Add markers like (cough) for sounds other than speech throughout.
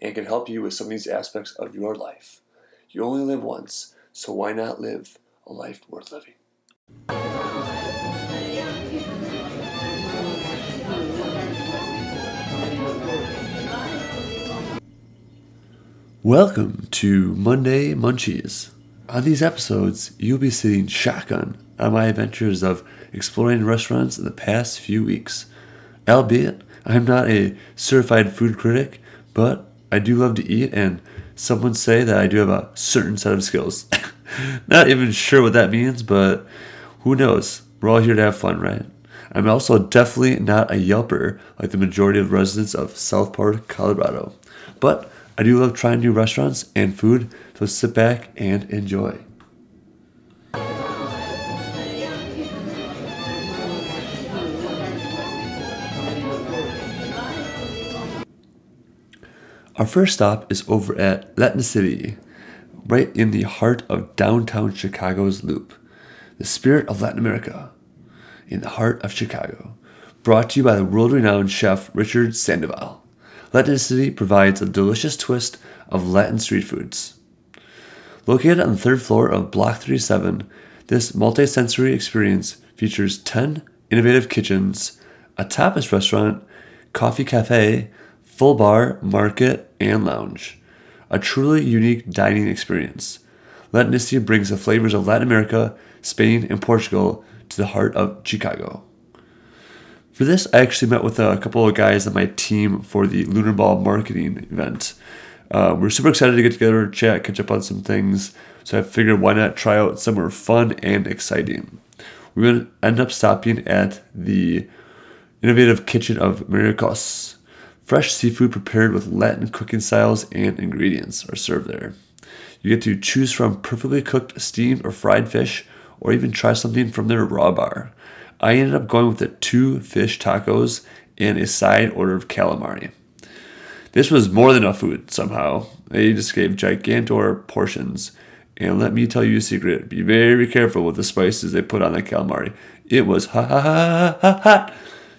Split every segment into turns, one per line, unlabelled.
and can help you with some of these aspects of your life. You only live once, so why not live a life worth living? Welcome to Monday Munchies. On these episodes, you'll be sitting shotgun on my adventures of exploring restaurants in the past few weeks. Albeit, I'm not a certified food critic, but I do love to eat, and some would say that I do have a certain set of skills. (laughs) not even sure what that means, but who knows? We're all here to have fun, right? I'm also definitely not a Yelper like the majority of residents of South Park, Colorado. But I do love trying new restaurants and food, so sit back and enjoy. Our first stop is over at Latinicity, right in the heart of downtown Chicago's Loop, the spirit of Latin America, in the heart of Chicago. Brought to you by the world renowned chef Richard Sandoval. Latinicity provides a delicious twist of Latin street foods. Located on the third floor of Block 37, this multi-sensory experience features 10 innovative kitchens, a tapas restaurant, coffee cafe, full bar, market, and lounge. A truly unique dining experience. Latinicity brings the flavors of Latin America, Spain, and Portugal to the heart of Chicago. For this, I actually met with a couple of guys on my team for the Lunar Ball marketing event. Uh, we're super excited to get together, chat, catch up on some things. So I figured why not try out somewhere fun and exciting. We're to end up stopping at the innovative kitchen of Mariscos. Fresh seafood prepared with Latin cooking styles and ingredients are served there. You get to choose from perfectly cooked steamed or fried fish, or even try something from their raw bar. I ended up going with the two fish tacos and a side order of calamari. This was more than enough food somehow. They just gave gigantor portions. And let me tell you a secret be very careful with the spices they put on the calamari. It was ha ha ha ha ha.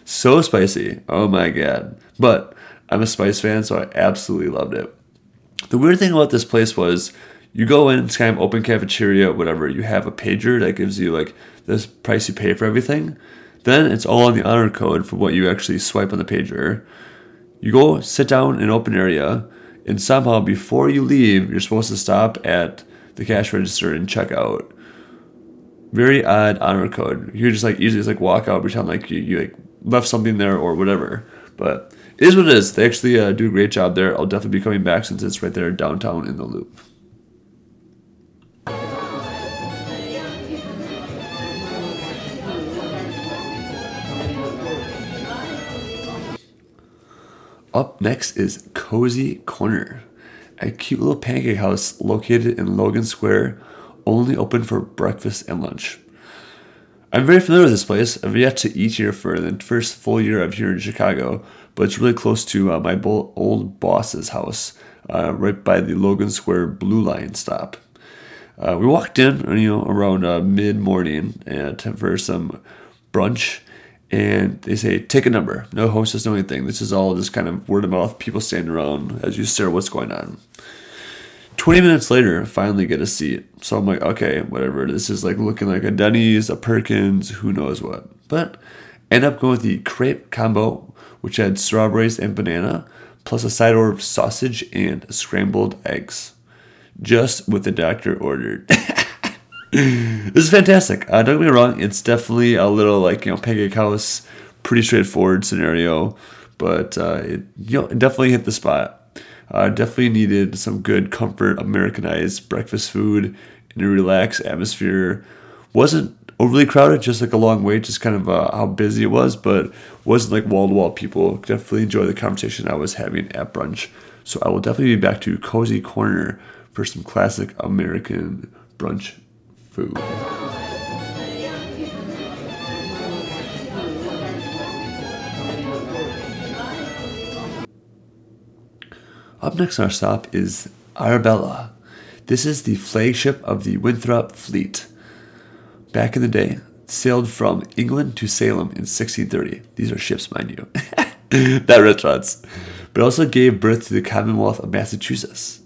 So spicy. Oh my god. But I'm a spice fan, so I absolutely loved it. The weird thing about this place was you go in, it's kind of open cafeteria, whatever. You have a pager that gives you like this price you pay for everything. Then it's all on the honor code for what you actually swipe on the pager. You go sit down in an open area, and somehow before you leave, you're supposed to stop at the cash register and check out. Very odd honor code. You just like easily just like walk out, pretend like you, you like left something there or whatever. But it is what it is. They actually uh, do a great job there. I'll definitely be coming back since it's right there downtown in the loop. Up next is Cozy Corner, a cute little pancake house located in Logan Square, only open for breakfast and lunch. I'm very familiar with this place. I've yet to eat here for the first full year of here in Chicago, but it's really close to uh, my old boss's house, uh, right by the Logan Square Blue Line stop. Uh, we walked in, you know, around uh, mid morning and for some brunch, and they say take a number. No hostess, no anything. This is all just kind of word of mouth. People standing around as you stare what's going on. 20 minutes later, finally get a seat. So I'm like, okay, whatever. This is like looking like a Denny's, a Perkins, who knows what. But end up going with the crepe combo, which had strawberries and banana, plus a side order of sausage and scrambled eggs. Just what the doctor ordered. (laughs) this is fantastic. Uh, don't get me wrong, it's definitely a little like, you know, pancake house, pretty straightforward scenario, but uh, it, you know, it definitely hit the spot. Uh, definitely needed some good comfort, Americanized breakfast food in a relaxed atmosphere. Wasn't overly crowded, just like a long wait, just kind of uh, how busy it was, but wasn't like wall to wall people. Definitely enjoy the conversation I was having at brunch. So I will definitely be back to Cozy Corner for some classic American brunch food. Up next on our stop is Arbella. This is the flagship of the Winthrop fleet. Back in the day, sailed from England to Salem in 1630. These are ships, mind you. (laughs) that restaurants. But also gave birth to the Commonwealth of Massachusetts.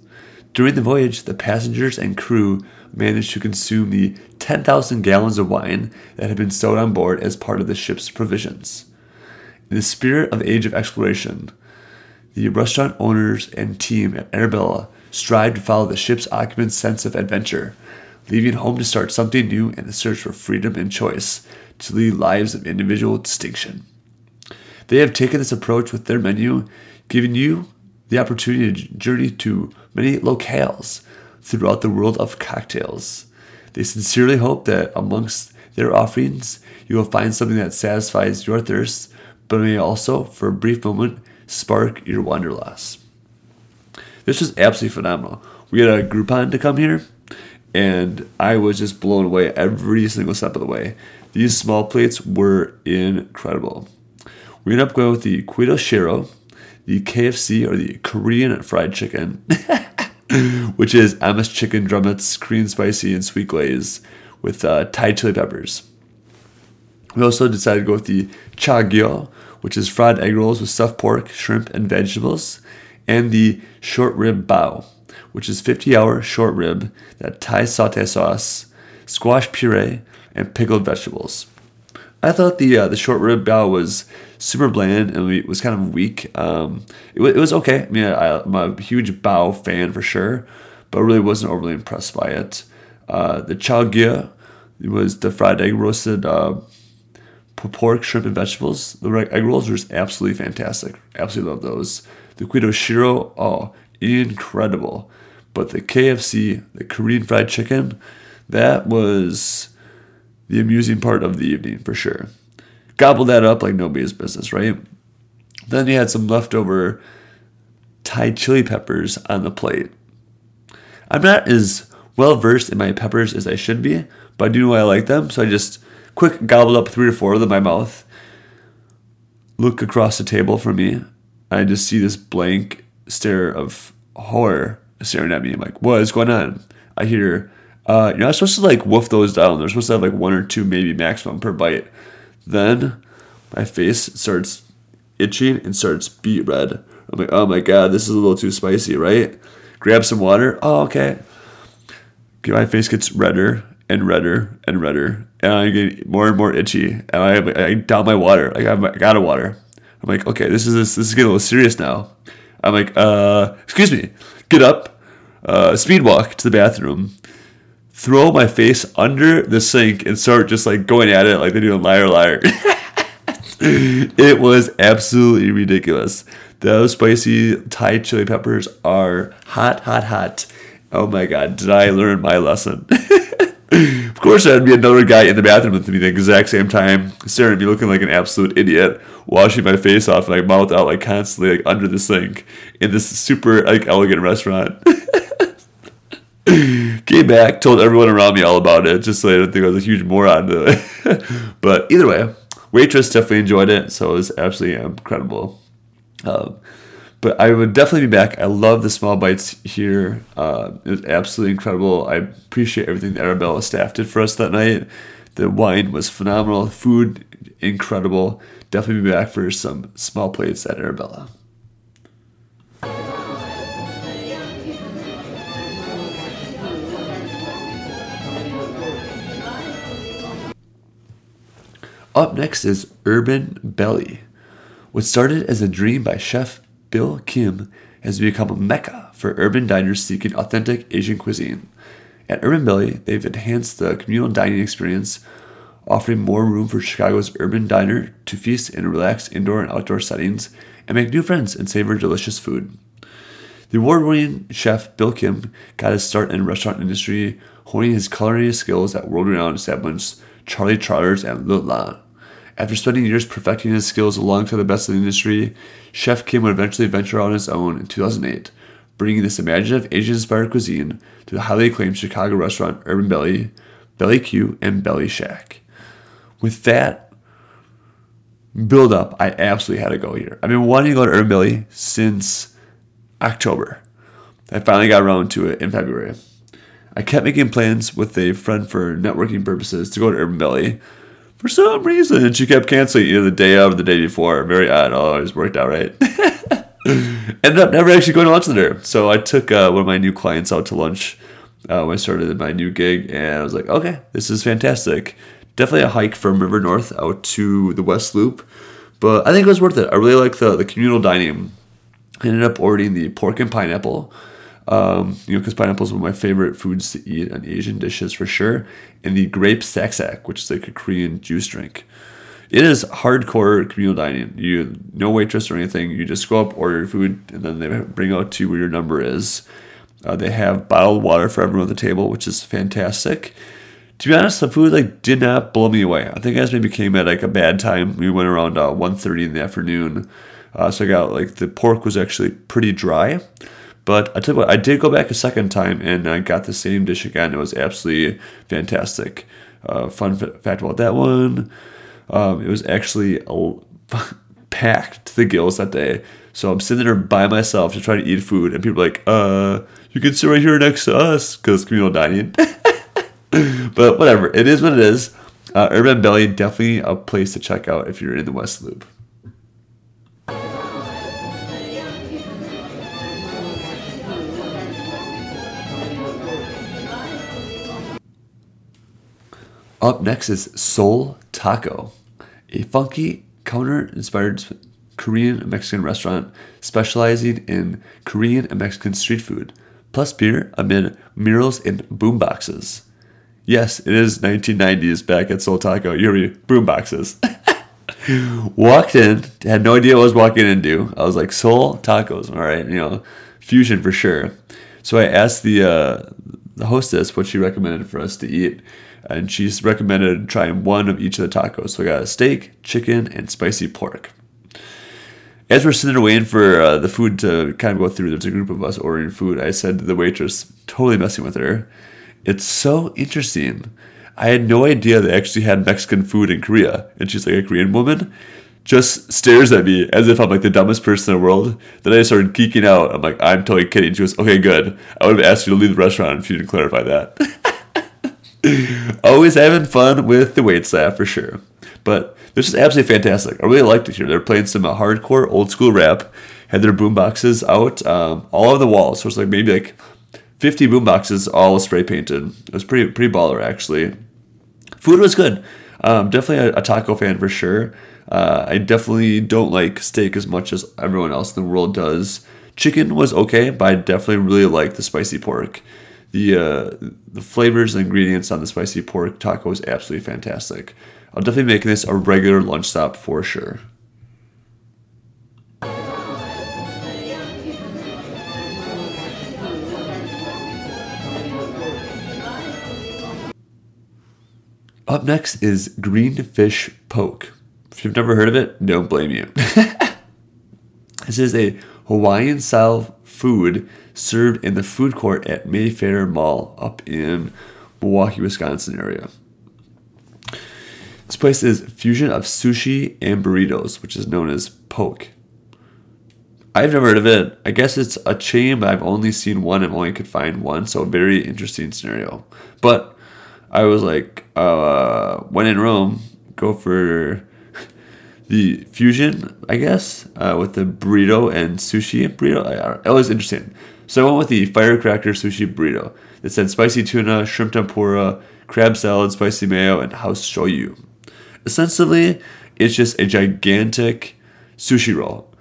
During the voyage, the passengers and crew managed to consume the 10,000 gallons of wine that had been stowed on board as part of the ship's provisions. In the spirit of age of exploration, the restaurant owners and team at Arbella strive to follow the ship's occupants' sense of adventure, leaving home to start something new in the search for freedom and choice to lead lives of individual distinction. They have taken this approach with their menu, giving you the opportunity to journey to many locales throughout the world of cocktails. They sincerely hope that amongst their offerings, you will find something that satisfies your thirst, but may also, for a brief moment, spark your wanderlust. This was absolutely phenomenal. We had a Groupon to come here, and I was just blown away every single step of the way. These small plates were incredible. We ended up going with the Cuido Shiro, the KFC or the Korean fried chicken, (laughs) which is Emma's chicken drumettes, Korean spicy and sweet glaze with uh, Thai chili peppers. We also decided to go with the Cha Gio, which is fried egg rolls with stuffed pork, shrimp, and vegetables, and the short rib bao, which is 50 hour short rib that Thai saute sauce, squash puree, and pickled vegetables. I thought the uh, the short rib bao was super bland and it was kind of weak. Um, it, it, was okay. I mean, I, am a huge bao fan for sure, but really wasn't overly impressed by it. Uh, the chao was the fried egg roasted uh, pork, shrimp, and vegetables. The egg rolls were just absolutely fantastic. Absolutely love those. The Cuido Shiro, oh, incredible. But the KFC, the Korean fried chicken, that was the amusing part of the evening for sure. Gobbled that up like nobody's business, right? Then you had some leftover Thai chili peppers on the plate. I'm not as well versed in my peppers as I should be, but I do know I like them, so I just quick gobbled up three or four of them in my mouth. Look across the table from me. I just see this blank stare of horror staring at me. I'm like, what is going on? I hear, uh, you're not supposed to like wolf those down. They're supposed to have like one or two, maybe maximum per bite. Then my face starts itching and starts beet red. I'm like, oh my god, this is a little too spicy, right? Grab some water. Oh, okay. My face gets redder and redder and redder, and I get more and more itchy. And I, I down my water. Like I got a water. I'm like, okay, this is this, this is getting a little serious now. I'm like, uh, excuse me, get up, uh, speed walk to the bathroom, throw my face under the sink, and start just like going at it like they do in Liar Liar. (laughs) it was absolutely ridiculous. Those spicy Thai chili peppers are hot, hot, hot. Oh my god, did I learn my lesson? (laughs) of course, there'd be another guy in the bathroom with me the exact same time, staring at me looking like an absolute idiot, washing my face off and like mouth out like constantly like under the sink in this super like elegant restaurant. (laughs) Came back, told everyone around me all about it, just so they didn't think I was a huge moron. (laughs) but either way, waitress definitely enjoyed it, so it was absolutely incredible. Um, but I would definitely be back. I love the small bites here. Uh, it was absolutely incredible. I appreciate everything the Arbella staff did for us that night. The wine was phenomenal. Food incredible. Definitely be back for some small plates at Arbella. Up next is Urban Belly. What started as a dream by chef Bill Kim has become a mecca for urban diners seeking authentic Asian cuisine. At Urban Belly, they've enhanced the communal dining experience, offering more room for Chicago's urban diner to feast in relaxed indoor and outdoor settings and make new friends and savor delicious food. The award-winning chef Bill Kim got his start in the restaurant industry, honing his culinary skills at world-renowned establishments Charlie Trotter's and Le. After spending years perfecting his skills alongside the best in the industry, Chef Kim would eventually venture on his own in 2008, bringing this imaginative Asian-inspired cuisine to the highly acclaimed Chicago restaurant Urban Belly, Belly Q, and Belly Shack. With that build up, I absolutely had to go here. I've been wanting to go to Urban Belly since October. I finally got around to it in February. I kept making plans with a friend for networking purposes to go to Urban Belly. For some reason, she kept canceling either the day of or the day before. Very odd. it Always worked out right. (laughs) Ended up never actually going to lunch with her. So I took uh, one of my new clients out to lunch uh, when I started my new gig, and I was like, okay, this is fantastic. Definitely a hike from River North out to the West Loop, but I think it was worth it. I really like the, the communal dining. I ended up ordering the pork and pineapple. Um, you know, because pineapple is one of my favorite foods to eat on Asian dishes for sure. And the grape saksak, which is like a Korean juice drink. It is hardcore communal dining. You no waitress or anything. You just go up, order your food, and then they bring out to you where your number is. Uh, they have bottled water for everyone at the table, which is fantastic. To be honest, the food like did not blow me away. I think I maybe came at like a bad time. We went around uh, 1.30 in the afternoon, uh, so I got like the pork was actually pretty dry. But I tell you what, I did go back a second time and I got the same dish again. It was absolutely fantastic. Uh, fun fact about that one: um, it was actually (laughs) packed to the gills that day. So I'm sitting there by myself to try to eat food, and people are like, "Uh, you can sit right here next to us because communal dining." (laughs) but whatever, it is what it is. Uh, Urban Belly definitely a place to check out if you're in the West Loop. Up next is Soul Taco, a funky counter inspired Korean and Mexican restaurant specializing in Korean and Mexican street food, plus beer amid murals and boomboxes. Yes, it is 1990s back at Soul Taco. Me? Boomboxes. (laughs) Walked in, had no idea what I was walking into. I was like, Soul Tacos, all right, you know, fusion for sure. So I asked the uh, the hostess what she recommended for us to eat and she's recommended trying one of each of the tacos. So I got a steak, chicken, and spicy pork. As we're sitting waiting for uh, the food to kind of go through, there's a group of us ordering food. I said to the waitress, totally messing with her, it's so interesting. I had no idea they actually had Mexican food in Korea. And she's like a Korean woman, just stares at me as if I'm like the dumbest person in the world. Then I started geeking out. I'm like, I'm totally kidding. She goes, okay, good. I would have asked you to leave the restaurant if you didn't clarify that. (laughs) (laughs) Always having fun with the wait staff for sure. But this is absolutely fantastic. I really liked it here. They're playing some hardcore old school rap. Had their boom boxes out um, all over the walls. So it's like maybe like 50 boom boxes all spray painted. It was pretty pretty baller actually. Food was good. Um, definitely a, a, taco fan for sure. Uh, I definitely don't like steak as much as everyone else in the world does. Chicken was okay, but I definitely really like the spicy pork the uh, the flavors and ingredients on the spicy pork taco is absolutely fantastic. I'll definitely make this a regular lunch stop for sure. Up next is green fish poke. If you've never heard of it, don't blame you. (laughs) this is a Hawaiian style food served in the food court at Mayfair Mall up in Milwaukee, Wisconsin area. This place is fusion of sushi and burritos, which is known as poke. I've never heard of it. I guess it's a chain, but I've only seen one and only could find one, so very interesting scenario. But I was like, uh, when in Rome, go for the fusion, I guess, uh, with the burrito and sushi burrito. I, it was interesting. So I went with the firecracker sushi burrito. It said spicy tuna, shrimp tempura, crab salad, spicy mayo, and house shoyu. Essentially, it's just a gigantic sushi roll.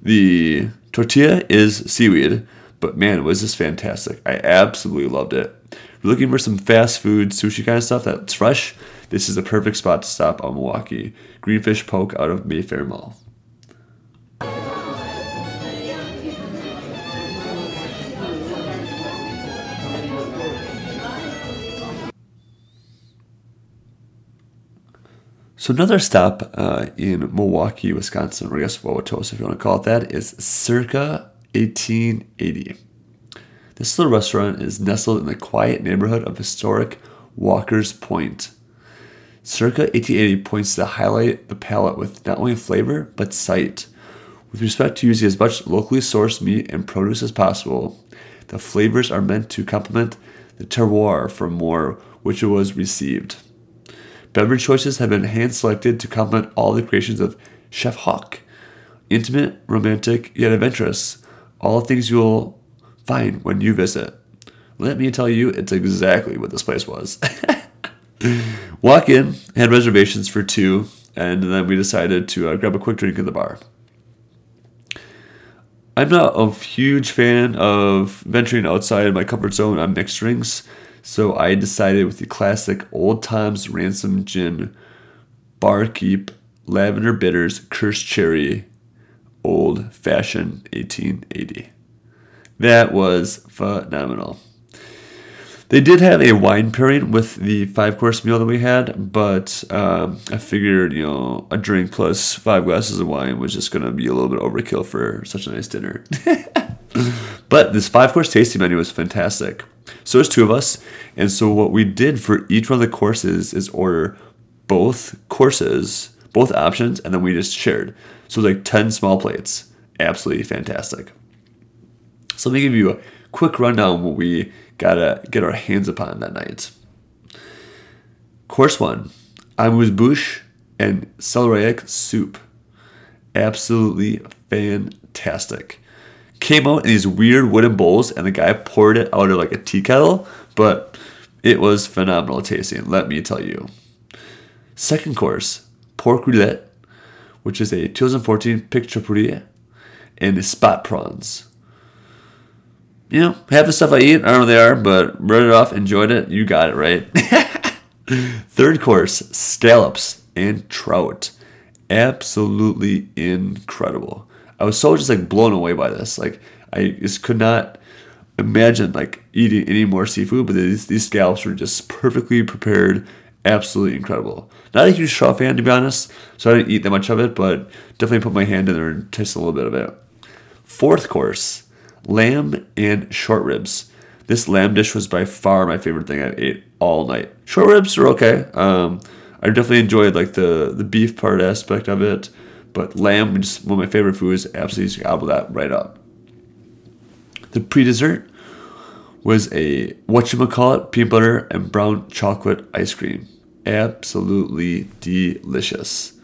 The tortilla is seaweed, but man, was this fantastic. I absolutely loved it. If you're looking for some fast food sushi kind of stuff that's fresh, this is the perfect spot to stop on Milwaukee. Greenfish Poke out of Mayfair Mall. So another stop uh, in Milwaukee, Wisconsin, or I guess Wauwatosa, if you want to call it that, is Circa 1880. This little restaurant is nestled in the quiet neighborhood of historic Walker's Point. Circa 1880 points to highlight the palate with not only flavor, but sight. With respect to using as much locally sourced meat and produce as possible, the flavors are meant to complement the terroir from more which it was received. Beverage choices have been hand selected to complement all the creations of Chef Hawk. Intimate, romantic, yet adventurous. All things you'll find when you visit. Let me tell you, it's exactly what this place was. (laughs) Walk in, had reservations for two, and then we decided to uh, grab a quick drink in the bar. I'm not a huge fan of venturing outside my comfort zone on mixed drinks, so I decided with the classic Old Tom Ransom Gin Barkeep Lavender Bitters Cursed Cherry Old Fashioned 1880. That was phenomenal. They did have a wine pairing with the five course meal that we had, but um, I figured, you know, a drink plus five glasses of wine was just going to be a little bit overkill for such a nice dinner. (laughs) but this five course tasting menu was fantastic. So there's two of us, and so what we did for each one of the courses is order both courses, both options, and then we just shared. So like 10 small plates. Absolutely fantastic. So let me give you a quick rundown what we gotta get our hands upon that night. Course one, amuse bouche and celeriac soup. Absolutely fantastic. Came out in these weird wooden bowls, and the guy poured it out of like a tea kettle, but it was phenomenal tasting, let me tell you. Second course, pork roulade, which is a 2014 pic chapourier, and spot prawns you know, half the stuff I eat, I don't know what they are, but read it off, enjoyed it. You got it right. (laughs) Third course, scallops and trout. Absolutely incredible. I was so just like blown away by this. Like I just could not imagine like eating any more seafood, but these, these scallops were just perfectly prepared. Absolutely incredible. Not a huge trout fan to be honest, so I didn't eat that much of it, but definitely put my hand in there and taste a little bit of it. Fourth course, lamb and short ribs. This lamb dish was by far my favorite thing I ate all night. Short ribs are okay. Um, I definitely enjoyed like the the beef part aspect of it, but lamb is one of my favorite foods. Absolutely gobble that right up. The pre dessert was a what you call it peanut butter and brown chocolate ice cream. Absolutely delicious.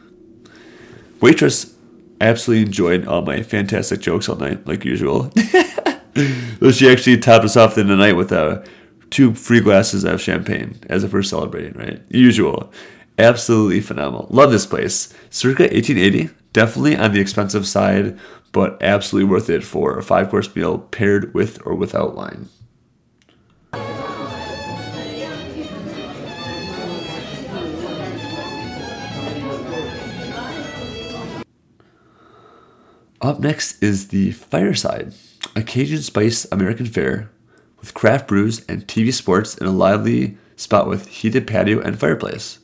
Waitress absolutely enjoyed all my fantastic jokes all night, like usual. (laughs) so (laughs) she actually topped us off in the night with uh, two free glasses of champagne as if we're celebrating, right? Usual. Absolutely phenomenal. Love this place. Circa 1880, definitely on the expensive side, but absolutely worth it for a five course meal paired with or without wine. Up next is the Fireside, a Cajun Spice American fare with craft brews and TV sports in a lively spot with heated patio and fireplace.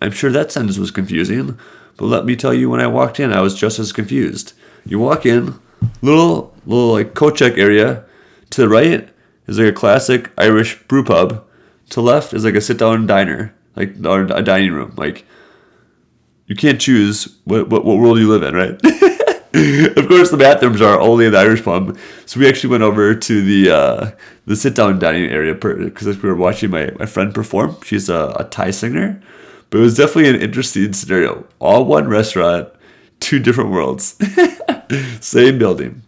I'm sure that sentence was confusing, but let me tell you, when I walked in, I was just as confused. You walk in, little little like check area. To the right is like a classic Irish brew pub. To the left is like a sit down diner, like a dining room. Like you can't choose what what, what world you live in, right? (laughs) (laughs) of course, the bathrooms are only in the Irish pub. So we actually went over to the uh, the sit down dining area because we were watching my, my friend perform. She's a, a Thai singer, but it was definitely an interesting scenario. All one restaurant, two different worlds, (laughs) same building.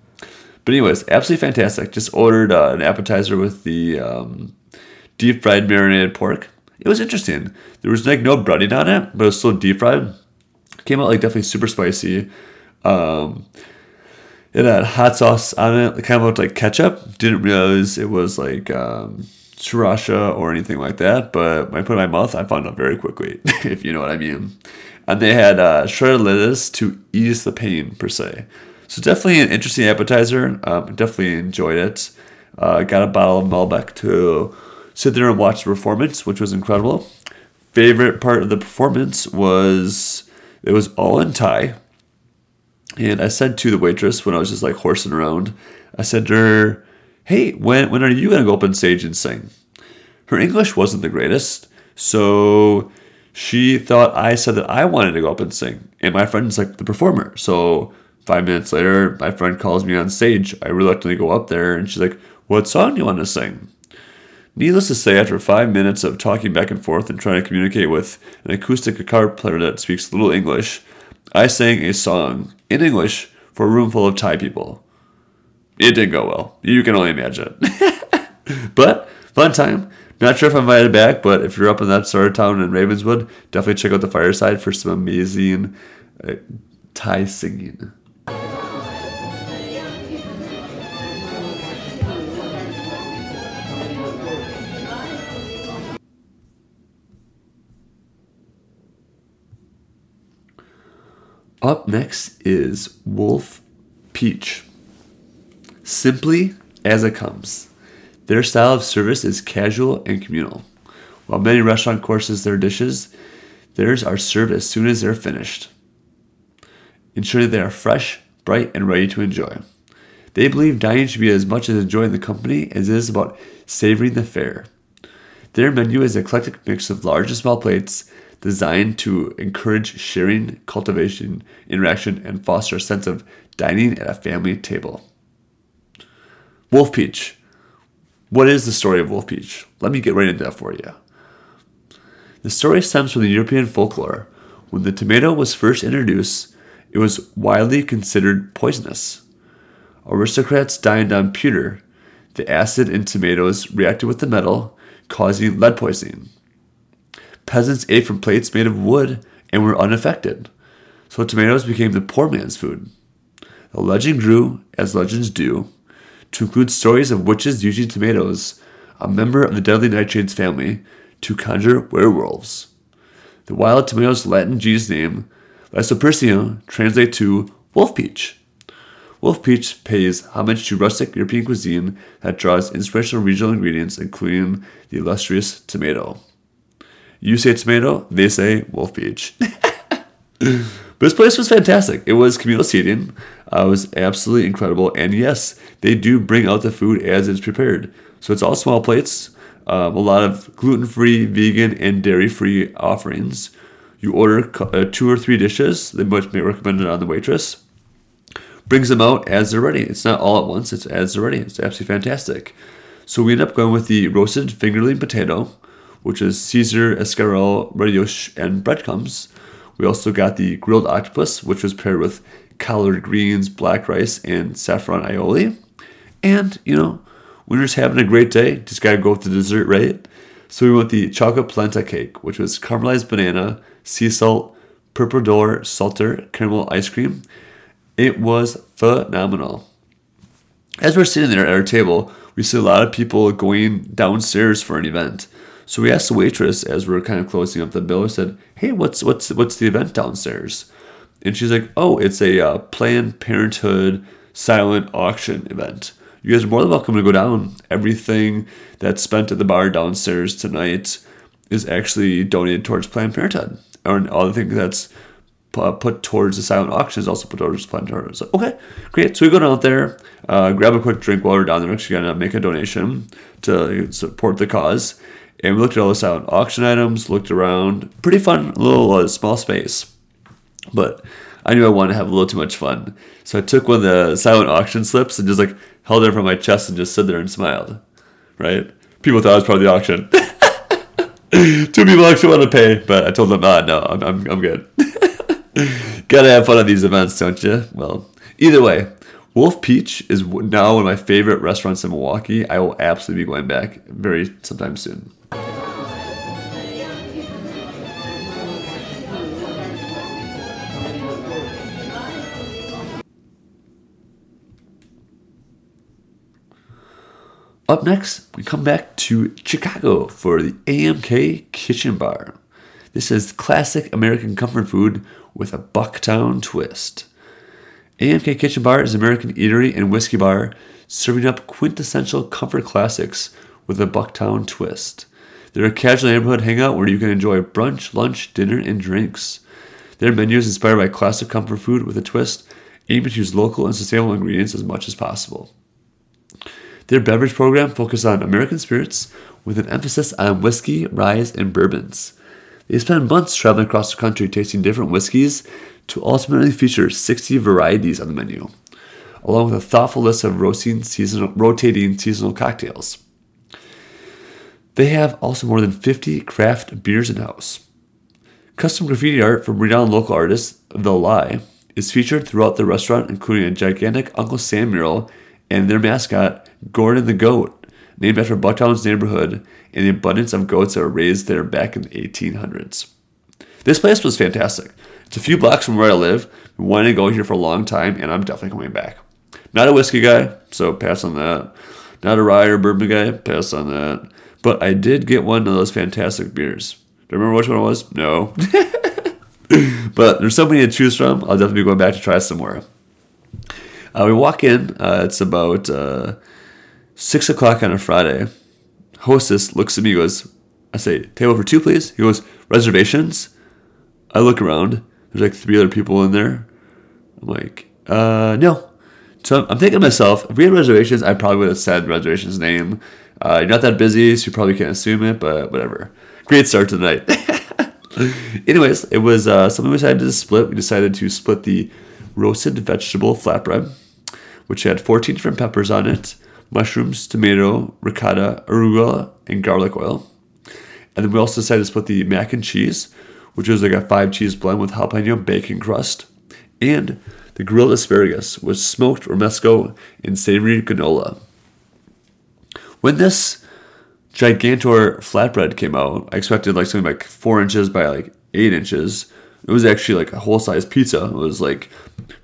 But anyways, absolutely fantastic. Just ordered uh, an appetizer with the um, deep fried marinated pork. It was interesting. There was like no breading on it, but it was still deep fried. Came out like definitely super spicy um, it had hot sauce on it. It kind of looked like ketchup. Didn't realize it was like um, sriracha or anything like that. But when I put it in my mouth, I found out very quickly, (laughs) if you know what I mean. And they had uh, shredded lettuce to ease the pain, per se. So definitely an interesting appetizer. Um, definitely enjoyed it. Uh, got a bottle of Malbec to sit there and watch the performance, which was incredible. favorite part of the performance was it was all in Thai. And I said to the waitress when I was just like horsing around, I said to her, Hey, when, when are you going to go up on stage and sing? Her English wasn't the greatest, so she thought I said that I wanted to go up and sing. And my friend's like the performer. So five minutes later, my friend calls me on stage. I reluctantly go up there and she's like, What song do you want to sing? Needless to say, after five minutes of talking back and forth and trying to communicate with an acoustic guitar player that speaks little English, I sang a song in English for a room full of Thai people. It didn't go well. You can only imagine. (laughs) but fun time. Not sure if I'm invited back, but if you're up in that sort of town in Ravenswood, definitely check out the Fireside for some amazing uh, Thai singing. Up next is Wolf Peach. Simply as it comes. Their style of service is casual and communal. While many restaurant courses their dishes, theirs are served as soon as they're finished, ensuring they are fresh, bright, and ready to enjoy. They believe dining should be as much as enjoying the company as it is about savoring the fare. Their menu is an eclectic mix of large and small plates designed to encourage sharing, cultivation, interaction, and foster a sense of dining at a family table. Wolf Peach. What is the story of Wolf Peach? Let me get right into that for you. The story stems from the European folklore. When the tomato was first introduced, it was widely considered poisonous. Aristocrats dined on pewter. The acid in tomatoes reacted with the metal, causing lead poisoning. Peasants ate from plates made of wood and were unaffected, so tomatoes became the poor man's food. The legend grew, as legends do, to include stories of witches using tomatoes, a member of the deadly nightshades family, to conjure werewolves. The wild tomato's Latin genus name, Lycopersicon, translates to wolf peach. Wolf Peach pays homage to rustic European cuisine that draws inspirational regional ingredients, including the illustrious tomato. You say tomato, they say Wolf Peach. (laughs) this place was fantastic. It was communal seating. Uh, it was absolutely incredible. And yes, they do bring out the food as it's prepared. So it's all small plates, um, a lot of gluten free, vegan, and dairy free offerings. You order uh, two or three dishes, they might be recommended on the waitress. Brings them out as they're ready. It's not all at once, it's as they're ready. It's absolutely fantastic. So we end up going with the roasted fingerling potato which is Caesar, escarole, brioche, and breadcrumbs. We also got the grilled octopus, which was paired with collard greens, black rice, and saffron aioli. And, you know, you're just having a great day, just gotta go with the dessert, right? So we went the chocolate polenta cake, which was caramelized banana, sea salt, purple door, salter, caramel ice cream. It was phenomenal. As we're sitting there at our table, we see a lot of people going downstairs for an event. So we asked the waitress as we are kind of closing up the bill. We said, "Hey, what's what's what's the event downstairs?" And she's like, "Oh, it's a uh, Planned Parenthood silent auction event. You guys are more than welcome to go down. Everything that's spent at the bar downstairs tonight is actually donated towards Planned Parenthood, and all the things that's put towards the silent auction is also put towards Planned Parenthood. So okay, great. So we go down there, uh, grab a quick drink while we're down there. Actually, gonna make a donation to support the cause." And we looked at all the silent auction items, looked around. Pretty fun, little uh, small space. But I knew I wanted to have a little too much fun. So I took one of the silent auction slips and just like held it from my chest and just stood there and smiled. Right? People thought I was part of the auction. (laughs) Two people actually wanted to pay, but I told them, ah, no, I'm, I'm, I'm good. (laughs) Gotta have fun at these events, don't you? Well, either way, Wolf Peach is now one of my favorite restaurants in Milwaukee. I will absolutely be going back very sometime soon. Up next, we come back to Chicago for the AMK Kitchen Bar. This is classic American comfort food with a Bucktown twist. AMK Kitchen Bar is an American eatery and whiskey bar serving up quintessential comfort classics with a Bucktown twist. They're a casual neighborhood hangout where you can enjoy brunch, lunch, dinner, and drinks. Their menu is inspired by classic comfort food with a twist, aiming to use local and sustainable ingredients as much as possible. Their beverage program focuses on American spirits with an emphasis on whiskey, rye, and bourbons. They spend months traveling across the country tasting different whiskeys to ultimately feature 60 varieties on the menu, along with a thoughtful list of rotating seasonal, rotating seasonal cocktails. They have also more than 50 craft beers in house. Custom graffiti art from renowned local artist The Lie is featured throughout the restaurant, including a gigantic Uncle Sam mural and their mascot, Gordon the Goat, named after Bucktown's neighborhood and the abundance of goats that were raised there back in the 1800s. This place was fantastic. It's a few blocks from where I live. Been wanting to go here for a long time, and I'm definitely coming back. Not a whiskey guy, so pass on that. Not a rye or bourbon guy, pass on that. But I did get one of those fantastic beers. Do you remember which one it was? No. (laughs) but there's so many to choose from. I'll definitely be going back to try some more. Uh, we walk in. Uh, it's about uh, six o'clock on a Friday. Hostess looks at me. Goes, I say, table for two, please. He goes, reservations. I look around. There's like three other people in there. I'm like, uh, no. So I'm thinking to myself, if we had reservations, I probably would have said reservations name. Uh, you're not that busy, so you probably can't assume it, but whatever. Great start to the night. (laughs) Anyways, it was uh, something we decided to split. We decided to split the roasted vegetable flatbread, which had 14 different peppers on it, mushrooms, tomato, ricotta, arugula, and garlic oil. And then we also decided to split the mac and cheese, which was like a five cheese blend with jalapeno bacon crust, and the grilled asparagus with smoked romesco and savory granola. When this Gigantor flatbread came out, I expected like something like four inches by like eight inches. It was actually like a whole size pizza. It was like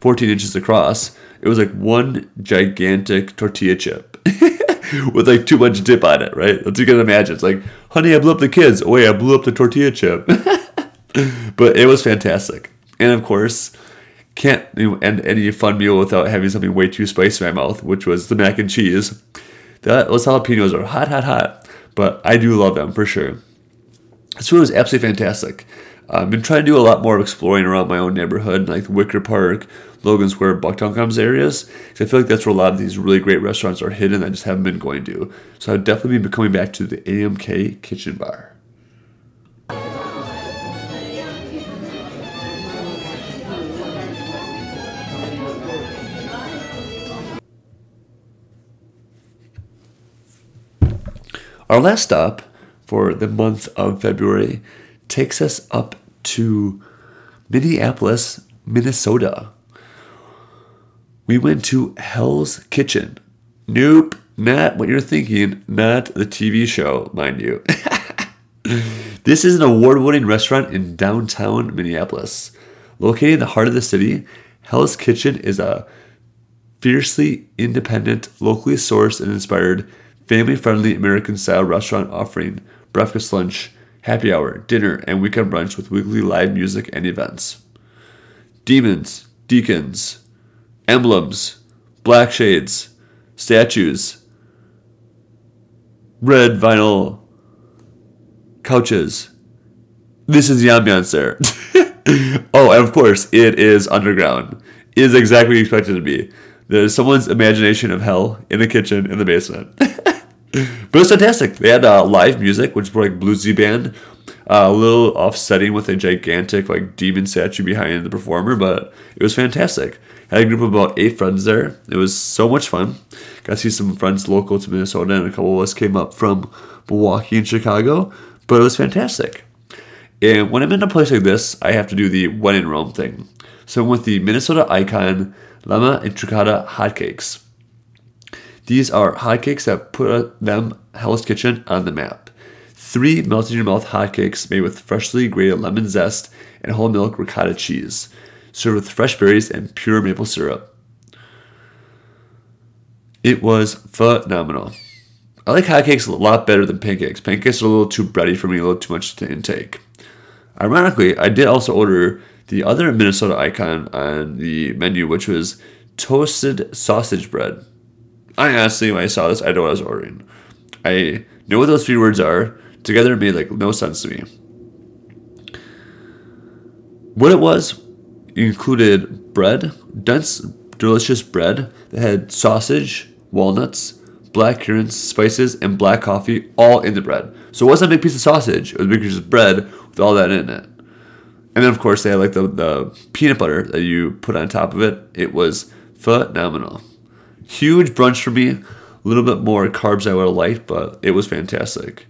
14 inches across. It was like one gigantic tortilla chip (laughs) with like too much dip on it, right? That's you can imagine. It's like, honey, I blew up the kids. Oh, wait, I blew up the tortilla chip. (laughs) but it was fantastic. And of course, can't end any fun meal without having something way too spicy in my mouth, which was the mac and cheese. That, those jalapenos are hot, hot, hot. But I do love them for sure. This food was absolutely fantastic. I've been trying to do a lot more of exploring around my own neighborhood, like Wicker Park, Logan Square, Bucktown Commons areas. I feel like that's where a lot of these really great restaurants are hidden. I just haven't been going to. So I'd definitely be coming back to the AMK Kitchen Bar. Our last stop for the month of February takes us up to Minneapolis, Minnesota. We went to Hell's Kitchen. Nope, not what you're thinking, not the TV show, mind you. (laughs) this is an award winning restaurant in downtown Minneapolis. Located in the heart of the city, Hell's Kitchen is a fiercely independent, locally sourced, and inspired family friendly American style restaurant offering breakfast, lunch, happy hour, dinner, and weekend brunch with weekly live music and events. Demons, deacons, emblems, black shades, statues, red vinyl couches. This is the ambiance there. (laughs) oh, and of course, it is underground. It is exactly what you expect it to be. There's someone's imagination of hell in the kitchen in the basement. (laughs) but it's fantastic. They had uh, live music, which was like bluesy band, uh, a little offsetting with a gigantic like demon statue behind the performer, but it was fantastic. Had a group of about eight friends there. It was so much fun. Got to see some friends local to Minnesota, and a couple of us came up from Milwaukee and Chicago. But it was fantastic. And when I'm in a place like this, I have to do the when in Rome thing. So I'm with the Minnesota Icon Lemon Ricotta hotcakes. These are hotcakes that put them, Hell's Kitchen, on the map. Three melt in your mouth hotcakes made with freshly grated lemon zest and whole milk ricotta cheese, served with fresh berries and pure maple syrup. It was phenomenal. I like hotcakes a lot better than pancakes. Pancakes are a little too bready for me, a little too much to intake. Ironically, I did also order the other Minnesota icon on the menu, which was toasted sausage bread. I honestly, when I saw this, I know what I was ordering. I know what those three words are Together it made like no sense to me. What it was included bread, dense, delicious bread that had sausage, walnuts, black currants, spices, and black coffee all in the bread. So it wasn't a big piece of sausage, it was a big piece of bread with all that in it. And then, of course, they had like the, the peanut butter that you put on top of it. It was phenomenal. Huge brunch for me. A little bit more carbs I would have liked, but it was fantastic.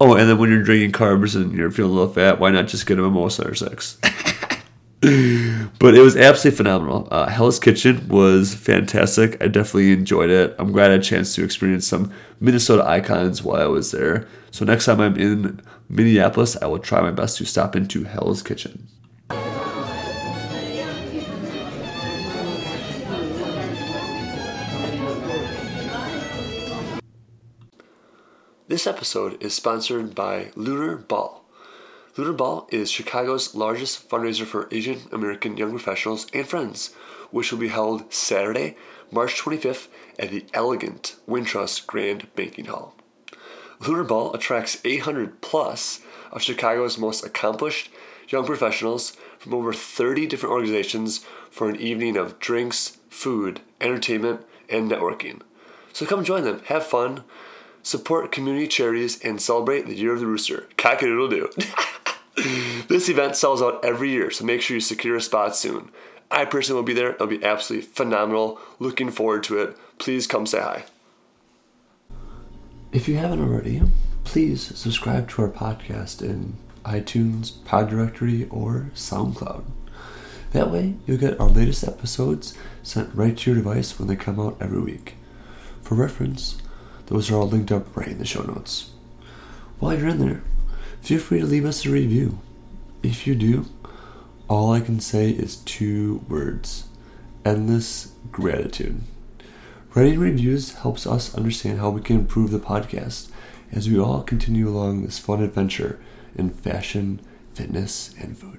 Oh, and then when you're drinking carbs and you're feeling a little fat, why not just get a mimosa or six? (laughs) but it was absolutely phenomenal. Uh, Hell's Kitchen was fantastic. I definitely enjoyed it. I'm glad I had a chance to experience some Minnesota icons while I was there. So next time I'm in Minneapolis, I will try my best to stop into Hell's Kitchen. This episode is sponsored by Lunar Ball. Lunar Ball is Chicago's largest fundraiser for Asian American young professionals and friends, which will be held Saturday, March 25th at the elegant Wintrust Grand Banking Hall. Lunar Ball attracts 800 plus of Chicago's most accomplished young professionals from over 30 different organizations for an evening of drinks, food, entertainment, and networking. So come join them, have fun, support community charities, and celebrate the Year of the Rooster. Cock it, do. this event sells out every year, so make sure you secure a spot soon. I personally will be there. It'll be absolutely phenomenal. Looking forward to it. Please come say hi. If you haven't already, please subscribe to our podcast in iTunes, Pod Directory, or SoundCloud. That way, you'll get our latest episodes sent right to your device when they come out every week. For reference, those are all linked up right in the show notes. While you're in there, feel free to leave us a review. If you do, all I can say is two words endless gratitude. Writing reviews helps us understand how we can improve the podcast as we all continue along this fun adventure in fashion, fitness, and food.